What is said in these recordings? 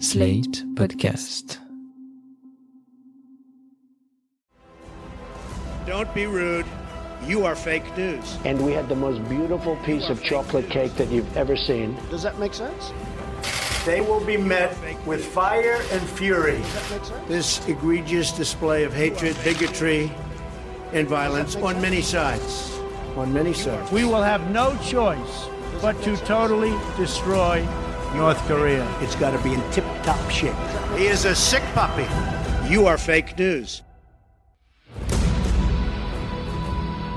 Slate Podcast. Don't be rude. You are fake news. and we had the most beautiful piece of chocolate cake that you've ever seen. Does that make sense? They will be met with fire and fury. This egregious display of hatred, bigotry, and violence on many sides. On many sides. We will have no choice but to totally destroy North Korea. It's got to be in tip top shape. He is a sick puppy. You are fake news.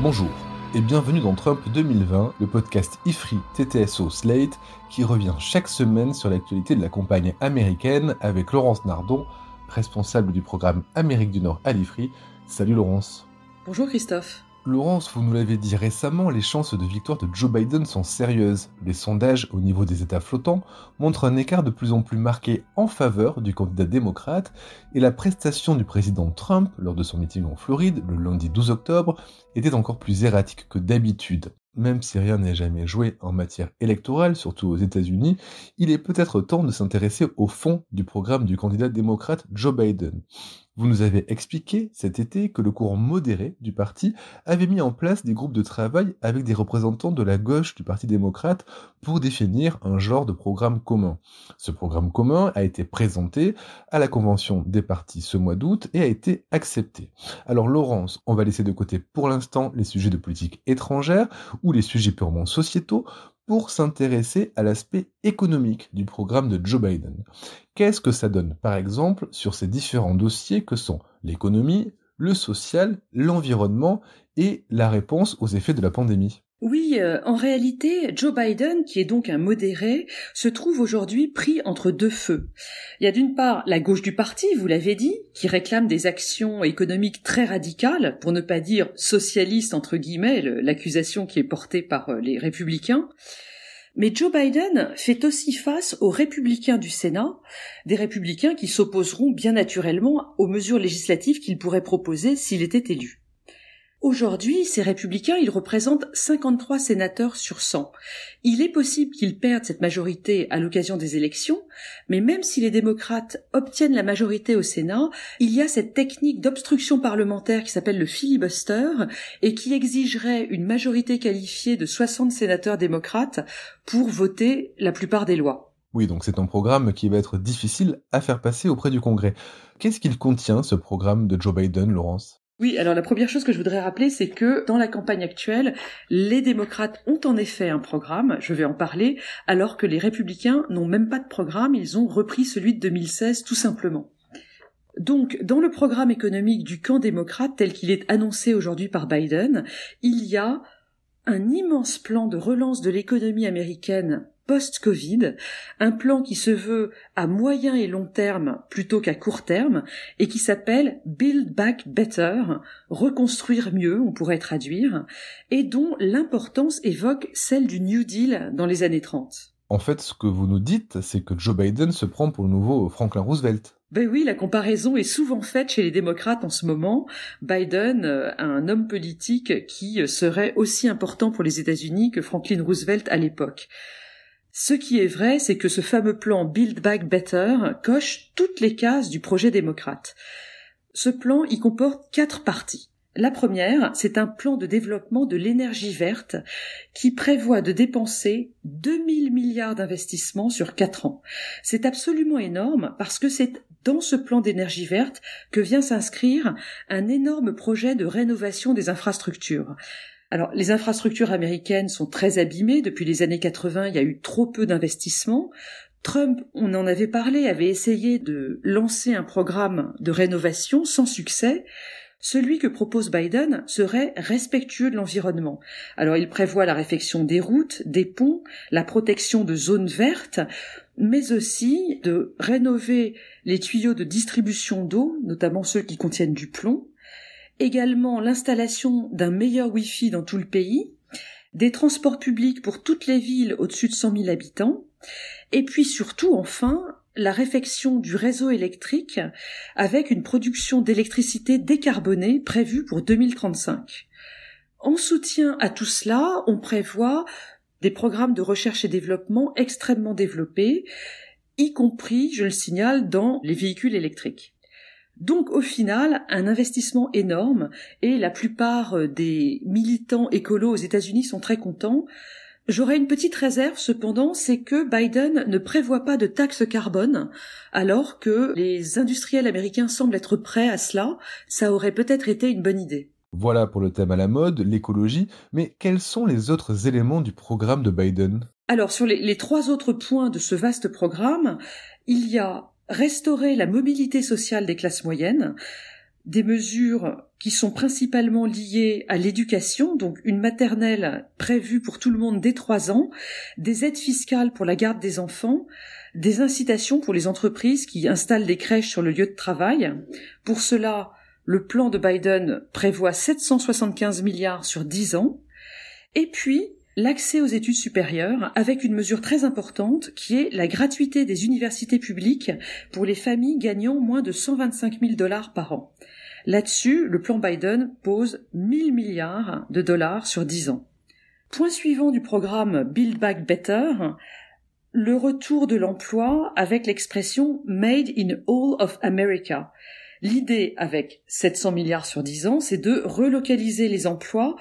Bonjour et bienvenue dans Trump 2020, le podcast IFRI TTSO Slate qui revient chaque semaine sur l'actualité de la campagne américaine avec Laurence Nardon, responsable du programme Amérique du Nord à l'IFRI. Salut Laurence. Bonjour Christophe. Laurence, vous nous l'avez dit récemment, les chances de victoire de Joe Biden sont sérieuses. Les sondages au niveau des États flottants montrent un écart de plus en plus marqué en faveur du candidat démocrate et la prestation du président Trump lors de son meeting en Floride le lundi 12 octobre était encore plus erratique que d'habitude. Même si rien n'est jamais joué en matière électorale, surtout aux États-Unis, il est peut-être temps de s'intéresser au fond du programme du candidat démocrate Joe Biden. Vous nous avez expliqué cet été que le courant modéré du parti avait mis en place des groupes de travail avec des représentants de la gauche du Parti démocrate pour définir un genre de programme commun. Ce programme commun a été présenté à la convention des partis ce mois d'août et a été accepté. Alors Laurence, on va laisser de côté pour l'instant les sujets de politique étrangère ou les sujets purement sociétaux pour s'intéresser à l'aspect économique du programme de Joe Biden. Qu'est-ce que ça donne, par exemple, sur ces différents dossiers que sont l'économie, le social, l'environnement et la réponse aux effets de la pandémie? Oui, euh, en réalité, Joe Biden, qui est donc un modéré, se trouve aujourd'hui pris entre deux feux. Il y a d'une part la gauche du parti, vous l'avez dit, qui réclame des actions économiques très radicales, pour ne pas dire socialistes entre guillemets, le- l'accusation qui est portée par euh, les républicains. Mais Joe Biden fait aussi face aux républicains du Sénat, des républicains qui s'opposeront bien naturellement aux mesures législatives qu'il pourrait proposer s'il était élu. Aujourd'hui, ces républicains, ils représentent 53 sénateurs sur 100. Il est possible qu'ils perdent cette majorité à l'occasion des élections, mais même si les démocrates obtiennent la majorité au Sénat, il y a cette technique d'obstruction parlementaire qui s'appelle le filibuster et qui exigerait une majorité qualifiée de 60 sénateurs démocrates pour voter la plupart des lois. Oui, donc c'est un programme qui va être difficile à faire passer auprès du Congrès. Qu'est-ce qu'il contient, ce programme de Joe Biden, Laurence? Oui, alors la première chose que je voudrais rappeler, c'est que dans la campagne actuelle, les démocrates ont en effet un programme, je vais en parler, alors que les républicains n'ont même pas de programme, ils ont repris celui de 2016 tout simplement. Donc, dans le programme économique du camp démocrate tel qu'il est annoncé aujourd'hui par Biden, il y a un immense plan de relance de l'économie américaine post-Covid, un plan qui se veut à moyen et long terme plutôt qu'à court terme, et qui s'appelle Build Back Better, reconstruire mieux, on pourrait traduire, et dont l'importance évoque celle du New Deal dans les années 30. En fait, ce que vous nous dites, c'est que Joe Biden se prend pour le nouveau Franklin Roosevelt. Ben oui, la comparaison est souvent faite chez les démocrates en ce moment. Biden, euh, un homme politique qui euh, serait aussi important pour les États-Unis que Franklin Roosevelt à l'époque. Ce qui est vrai, c'est que ce fameux plan Build Back Better coche toutes les cases du projet démocrate. Ce plan y comporte quatre parties. La première, c'est un plan de développement de l'énergie verte qui prévoit de dépenser 2000 milliards d'investissements sur quatre ans. C'est absolument énorme parce que c'est dans ce plan d'énergie verte que vient s'inscrire un énorme projet de rénovation des infrastructures. Alors, les infrastructures américaines sont très abîmées. Depuis les années 80, il y a eu trop peu d'investissements. Trump, on en avait parlé, avait essayé de lancer un programme de rénovation sans succès. Celui que propose Biden serait respectueux de l'environnement. Alors il prévoit la réfection des routes, des ponts, la protection de zones vertes, mais aussi de rénover les tuyaux de distribution d'eau, notamment ceux qui contiennent du plomb, également l'installation d'un meilleur Wi-Fi dans tout le pays, des transports publics pour toutes les villes au-dessus de 100 000 habitants, et puis surtout, enfin, la réfection du réseau électrique avec une production d'électricité décarbonée prévue pour 2035. En soutien à tout cela, on prévoit des programmes de recherche et développement extrêmement développés y compris, je le signale, dans les véhicules électriques. Donc au final, un investissement énorme et la plupart euh, des militants écolos aux États-Unis sont très contents. J'aurais une petite réserve cependant, c'est que Biden ne prévoit pas de taxe carbone, alors que les industriels américains semblent être prêts à cela. Ça aurait peut-être été une bonne idée. Voilà pour le thème à la mode, l'écologie, mais quels sont les autres éléments du programme de Biden? Alors sur les, les trois autres points de ce vaste programme, il y a restaurer la mobilité sociale des classes moyennes, des mesures qui sont principalement liées à l'éducation, donc une maternelle prévue pour tout le monde dès trois ans, des aides fiscales pour la garde des enfants, des incitations pour les entreprises qui installent des crèches sur le lieu de travail. Pour cela, le plan de Biden prévoit 775 milliards sur 10 ans. Et puis, l'accès aux études supérieures avec une mesure très importante qui est la gratuité des universités publiques pour les familles gagnant moins de 125 000 dollars par an. Là-dessus, le plan Biden pose 1000 milliards de dollars sur 10 ans. Point suivant du programme Build Back Better, le retour de l'emploi avec l'expression Made in All of America. L'idée avec 700 milliards sur 10 ans, c'est de relocaliser les emplois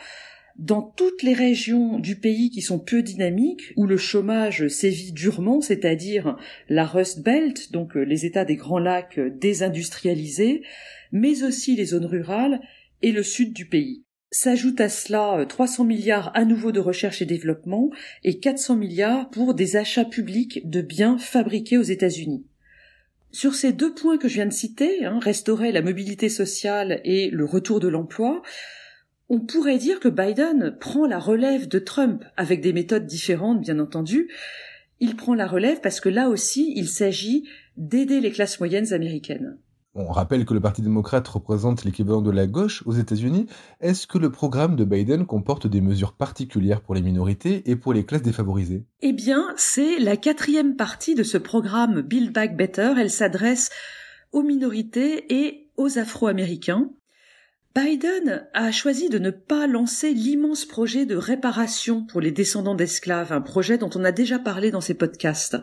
dans toutes les régions du pays qui sont peu dynamiques, où le chômage sévit durement, c'est-à-dire la Rust Belt, donc euh, les États des Grands Lacs euh, désindustrialisés, mais aussi les zones rurales et le sud du pays. S'ajoute à cela 300 euh, milliards à nouveau de recherche et développement et 400 milliards pour des achats publics de biens fabriqués aux États-Unis. Sur ces deux points que je viens de citer, hein, restaurer la mobilité sociale et le retour de l'emploi, on pourrait dire que Biden prend la relève de Trump, avec des méthodes différentes, bien entendu. Il prend la relève parce que là aussi, il s'agit d'aider les classes moyennes américaines. On rappelle que le Parti démocrate représente l'équivalent de la gauche aux États-Unis. Est-ce que le programme de Biden comporte des mesures particulières pour les minorités et pour les classes défavorisées? Eh bien, c'est la quatrième partie de ce programme Build Back Better. Elle s'adresse aux minorités et aux Afro-Américains. Biden a choisi de ne pas lancer l'immense projet de réparation pour les descendants d'esclaves, un projet dont on a déjà parlé dans ces podcasts.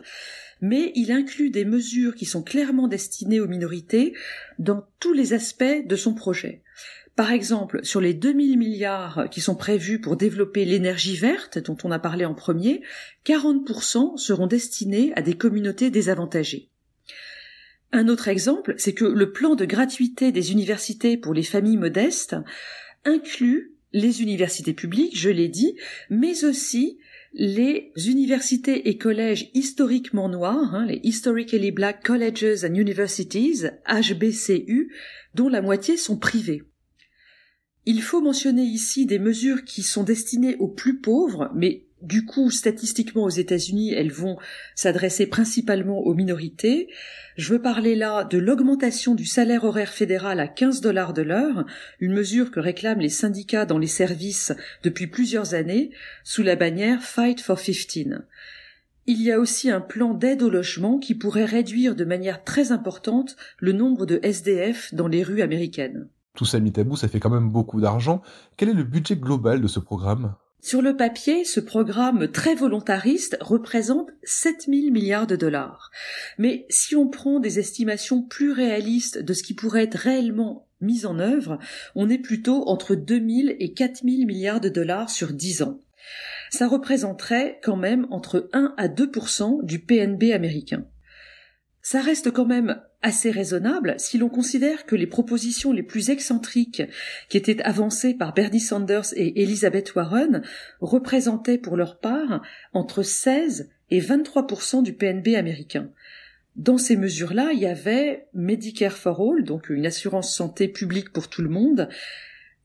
Mais il inclut des mesures qui sont clairement destinées aux minorités dans tous les aspects de son projet. Par exemple, sur les 2000 milliards qui sont prévus pour développer l'énergie verte, dont on a parlé en premier, 40% seront destinés à des communautés désavantagées. Un autre exemple, c'est que le plan de gratuité des universités pour les familles modestes inclut les universités publiques, je l'ai dit, mais aussi les universités et collèges historiquement noirs, hein, les Historically Black Colleges and Universities, HBCU, dont la moitié sont privés. Il faut mentionner ici des mesures qui sont destinées aux plus pauvres, mais du coup, statistiquement aux États-Unis, elles vont s'adresser principalement aux minorités. Je veux parler là de l'augmentation du salaire horaire fédéral à 15 dollars de l'heure, une mesure que réclament les syndicats dans les services depuis plusieurs années, sous la bannière Fight for 15. Il y a aussi un plan d'aide au logement qui pourrait réduire de manière très importante le nombre de SDF dans les rues américaines. Tout ça mis à ça fait quand même beaucoup d'argent. Quel est le budget global de ce programme? Sur le papier, ce programme très volontariste représente 7000 milliards de dollars. Mais si on prend des estimations plus réalistes de ce qui pourrait être réellement mis en œuvre, on est plutôt entre 2000 et 4000 milliards de dollars sur 10 ans. Ça représenterait quand même entre 1 à 2% du PNB américain. Ça reste quand même assez raisonnable si l'on considère que les propositions les plus excentriques qui étaient avancées par Bernie Sanders et Elizabeth Warren représentaient pour leur part entre 16 et 23% du PNB américain. Dans ces mesures-là, il y avait Medicare for All, donc une assurance santé publique pour tout le monde,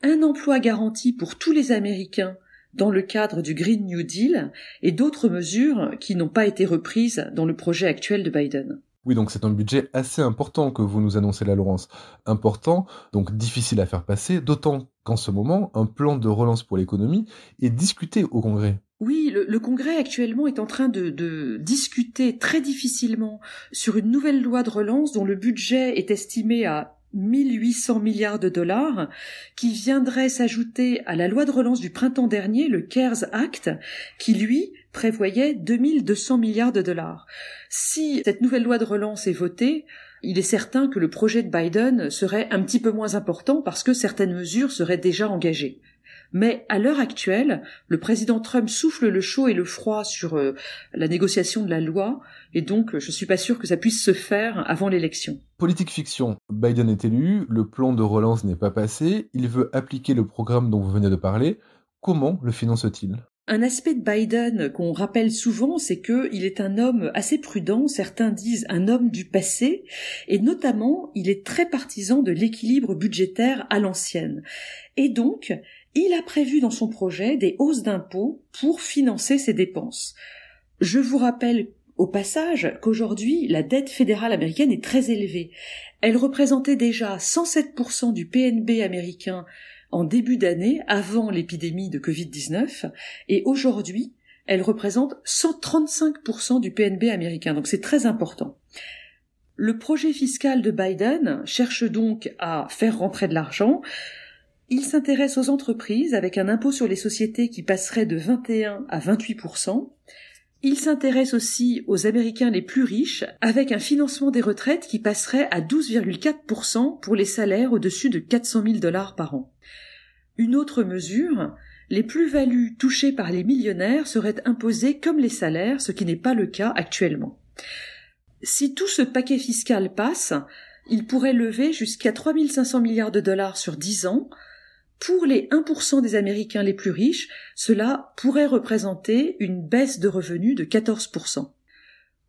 un emploi garanti pour tous les Américains dans le cadre du Green New Deal et d'autres mesures qui n'ont pas été reprises dans le projet actuel de Biden. Oui, donc c'est un budget assez important que vous nous annoncez, la Laurence. Important, donc difficile à faire passer, d'autant qu'en ce moment, un plan de relance pour l'économie est discuté au Congrès. Oui, le, Congrès actuellement est en train de, de, discuter très difficilement sur une nouvelle loi de relance dont le budget est estimé à 1800 milliards de dollars, qui viendraient s'ajouter à la loi de relance du printemps dernier, le CARES Act, qui lui prévoyait 2200 milliards de dollars. Si cette nouvelle loi de relance est votée, il est certain que le projet de Biden serait un petit peu moins important parce que certaines mesures seraient déjà engagées. Mais à l'heure actuelle, le président Trump souffle le chaud et le froid sur euh, la négociation de la loi, et donc je suis pas sûr que ça puisse se faire avant l'élection. Politique fiction. Biden est élu, le plan de relance n'est pas passé, il veut appliquer le programme dont vous venez de parler. Comment le finance-t-il? Un aspect de Biden qu'on rappelle souvent, c'est qu'il est un homme assez prudent, certains disent un homme du passé, et notamment il est très partisan de l'équilibre budgétaire à l'ancienne. Et donc, il a prévu dans son projet des hausses d'impôts pour financer ses dépenses. Je vous rappelle au passage qu'aujourd'hui, la dette fédérale américaine est très élevée. Elle représentait déjà 107% du PNB américain en début d'année, avant l'épidémie de Covid-19, et aujourd'hui, elle représente 135% du PNB américain. Donc c'est très important. Le projet fiscal de Biden cherche donc à faire rentrer de l'argent, il s'intéresse aux entreprises avec un impôt sur les sociétés qui passerait de 21 à 28% il s'intéresse aussi aux Américains les plus riches avec un financement des retraites qui passerait à 12,4% pour les salaires au-dessus de 400 000 dollars par an. Une autre mesure, les plus-values touchées par les millionnaires seraient imposées comme les salaires, ce qui n'est pas le cas actuellement. Si tout ce paquet fiscal passe, il pourrait lever jusqu'à 3500 milliards de dollars sur 10 ans, pour les 1% des Américains les plus riches, cela pourrait représenter une baisse de revenus de 14%.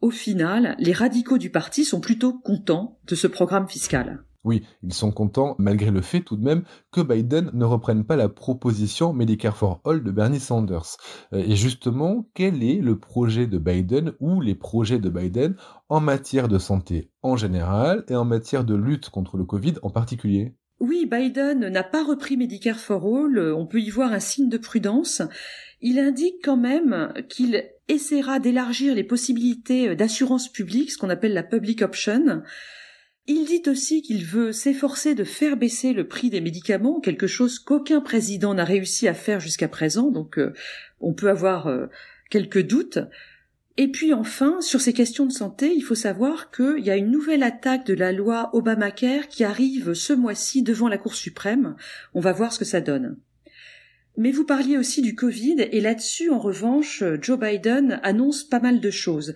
Au final, les radicaux du parti sont plutôt contents de ce programme fiscal. Oui, ils sont contents malgré le fait tout de même que Biden ne reprenne pas la proposition Medicare for All de Bernie Sanders. Euh, et justement, quel est le projet de Biden ou les projets de Biden en matière de santé en général et en matière de lutte contre le Covid en particulier? Oui, Biden n'a pas repris Medicare for All, on peut y voir un signe de prudence. Il indique quand même qu'il essaiera d'élargir les possibilités d'assurance publique, ce qu'on appelle la public option. Il dit aussi qu'il veut s'efforcer de faire baisser le prix des médicaments, quelque chose qu'aucun président n'a réussi à faire jusqu'à présent, donc euh, on peut avoir euh, quelques doutes. Et puis enfin, sur ces questions de santé, il faut savoir qu'il y a une nouvelle attaque de la loi Obamacare qui arrive ce mois-ci devant la Cour suprême. On va voir ce que ça donne. Mais vous parliez aussi du Covid, et là-dessus, en revanche, Joe Biden annonce pas mal de choses.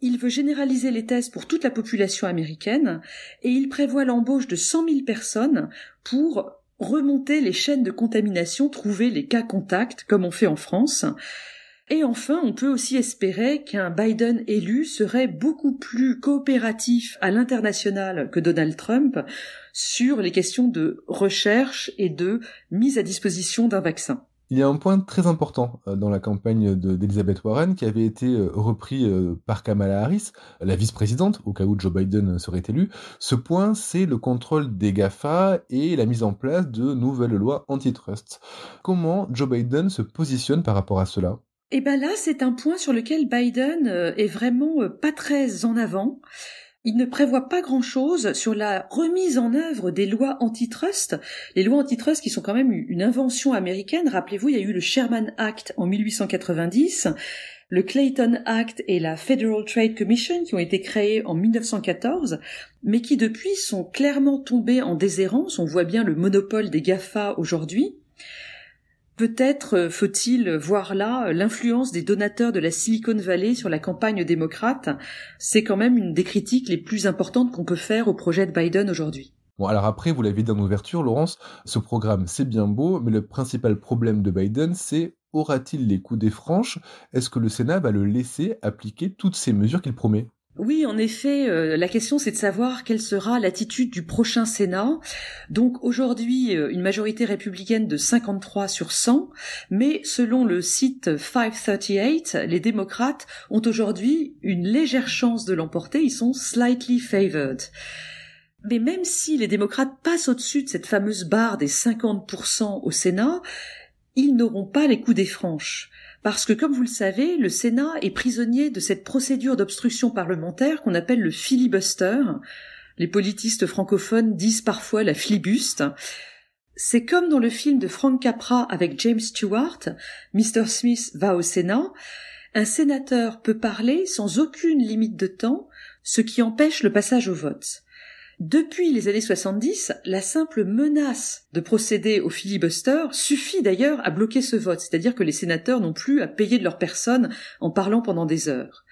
Il veut généraliser les tests pour toute la population américaine, et il prévoit l'embauche de 100 000 personnes pour remonter les chaînes de contamination, trouver les cas contacts, comme on fait en France. Et enfin, on peut aussi espérer qu'un Biden élu serait beaucoup plus coopératif à l'international que Donald Trump sur les questions de recherche et de mise à disposition d'un vaccin. Il y a un point très important euh, dans la campagne d'Elizabeth Warren qui avait été euh, repris euh, par Kamala Harris, la vice-présidente, au cas où Joe Biden serait élu. Ce point, c'est le contrôle des GAFA et la mise en place de nouvelles lois antitrust. Comment Joe Biden se positionne par rapport à cela? Eh ben là, c'est un point sur lequel Biden euh, est vraiment euh, pas très en avant. Il ne prévoit pas grand-chose sur la remise en œuvre des lois antitrust. Les lois antitrust qui sont quand même une invention américaine. Rappelez-vous, il y a eu le Sherman Act en 1890, le Clayton Act et la Federal Trade Commission qui ont été créés en 1914, mais qui depuis sont clairement tombés en déshérence. On voit bien le monopole des GAFA aujourd'hui. Peut-être euh, faut-il voir là l'influence des donateurs de la Silicon Valley sur la campagne démocrate. C'est quand même une des critiques les plus importantes qu'on peut faire au projet de Biden aujourd'hui. Bon, alors après, vous l'avez dit dans l'ouverture, Laurence, ce programme, c'est bien beau, mais le principal problème de Biden, c'est aura-t-il les coups des franches? Est-ce que le Sénat va le laisser appliquer toutes ces mesures qu'il promet? Oui, en effet, euh, la question c'est de savoir quelle sera l'attitude du prochain Sénat. Donc aujourd'hui, euh, une majorité républicaine de 53 sur 100, mais selon le site 538, les démocrates ont aujourd'hui une légère chance de l'emporter, ils sont slightly favored. Mais même si les démocrates passent au-dessus de cette fameuse barre des 50% au Sénat, ils n'auront pas les coups des franches. Parce que, comme vous le savez, le Sénat est prisonnier de cette procédure d'obstruction parlementaire qu'on appelle le filibuster. Les politistes francophones disent parfois la flibuste. C'est comme dans le film de Frank Capra avec James Stewart, Mr. Smith va au Sénat. Un sénateur peut parler sans aucune limite de temps, ce qui empêche le passage au vote. Depuis les années 70, la simple menace de procéder au filibuster suffit d'ailleurs à bloquer ce vote, c'est-à-dire que les sénateurs n'ont plus à payer de leur personne en parlant pendant des heures.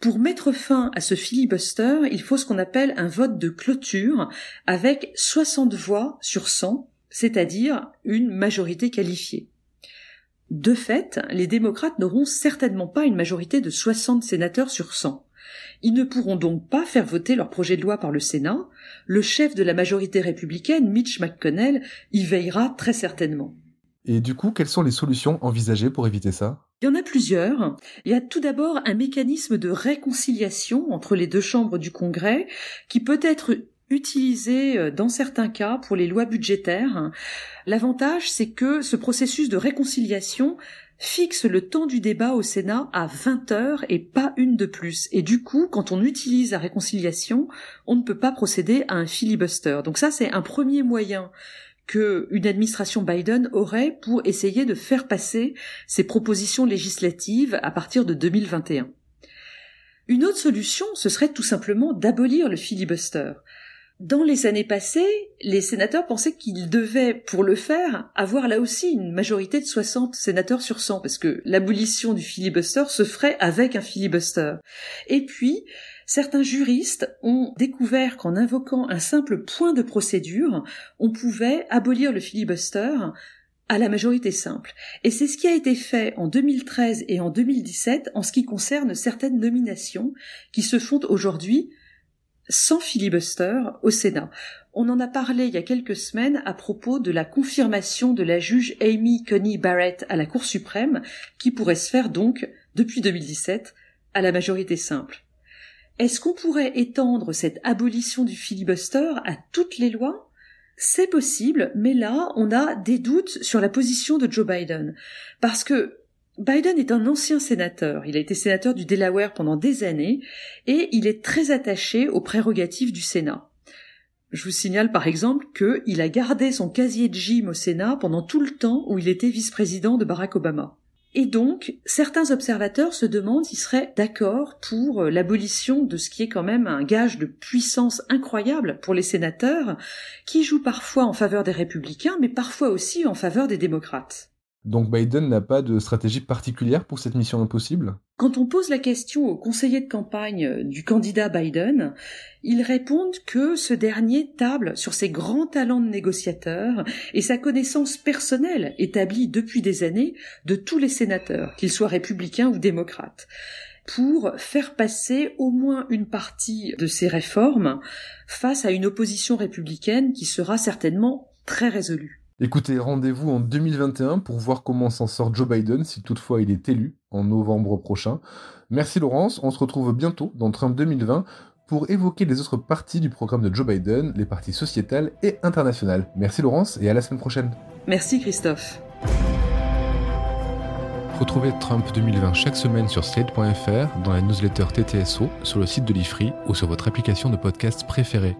Pour mettre fin à ce filibuster, il faut ce qu'on appelle un vote de clôture avec 60 voix sur 100, c'est-à-dire une majorité qualifiée. De fait, les démocrates n'auront certainement pas une majorité de 60 sénateurs sur 100. Ils ne pourront donc pas faire voter leur projet de loi par le Sénat. Le chef de la majorité républicaine, Mitch McConnell, y veillera très certainement. Et du coup, quelles sont les solutions envisagées pour éviter ça? Il y en a plusieurs. Il y a tout d'abord un mécanisme de réconciliation entre les deux chambres du Congrès qui peut être utilisé euh, dans certains cas pour les lois budgétaires. L'avantage, c'est que ce processus de réconciliation fixe le temps du débat au Sénat à 20 heures et pas une de plus. Et du coup, quand on utilise la réconciliation, on ne peut pas procéder à un filibuster. Donc ça, c'est un premier moyen que une administration Biden aurait pour essayer de faire passer ses propositions législatives à partir de 2021. Une autre solution, ce serait tout simplement d'abolir le filibuster. Dans les années passées, les sénateurs pensaient qu'ils devaient, pour le faire, avoir là aussi une majorité de 60 sénateurs sur 100, parce que l'abolition du filibuster se ferait avec un filibuster. Et puis, certains juristes ont découvert qu'en invoquant un simple point de procédure, on pouvait abolir le filibuster à la majorité simple. Et c'est ce qui a été fait en 2013 et en 2017 en ce qui concerne certaines nominations qui se font aujourd'hui sans filibuster au Sénat. On en a parlé il y a quelques semaines à propos de la confirmation de la juge Amy Coney Barrett à la Cour suprême, qui pourrait se faire donc, depuis 2017, à la majorité simple. Est-ce qu'on pourrait étendre cette abolition du filibuster à toutes les lois? C'est possible, mais là, on a des doutes sur la position de Joe Biden. Parce que Biden est un ancien sénateur. Il a été sénateur du Delaware pendant des années et il est très attaché aux prérogatives du Sénat. Je vous signale par exemple qu'il a gardé son casier de gym au Sénat pendant tout le temps où il était vice-président de Barack Obama. Et donc, certains observateurs se demandent s'ils seraient d'accord pour l'abolition de ce qui est quand même un gage de puissance incroyable pour les sénateurs, qui jouent parfois en faveur des républicains, mais parfois aussi en faveur des démocrates. Donc Biden n'a pas de stratégie particulière pour cette mission impossible? Quand on pose la question aux conseillers de campagne du candidat Biden, ils répondent que ce dernier table sur ses grands talents de négociateur et sa connaissance personnelle établie depuis des années de tous les sénateurs, qu'ils soient républicains ou démocrates pour faire passer au moins une partie de ces réformes face à une opposition républicaine qui sera certainement très résolue. Écoutez, rendez-vous en 2021 pour voir comment s'en sort Joe Biden si toutefois il est élu en novembre prochain. Merci Laurence, on se retrouve bientôt dans Trump 2020 pour évoquer les autres parties du programme de Joe Biden, les parties sociétales et internationales. Merci Laurence et à la semaine prochaine. Merci Christophe. Retrouvez Trump 2020 chaque semaine sur slate.fr, dans la newsletter TTSO, sur le site de l'IFRI ou sur votre application de podcast préférée.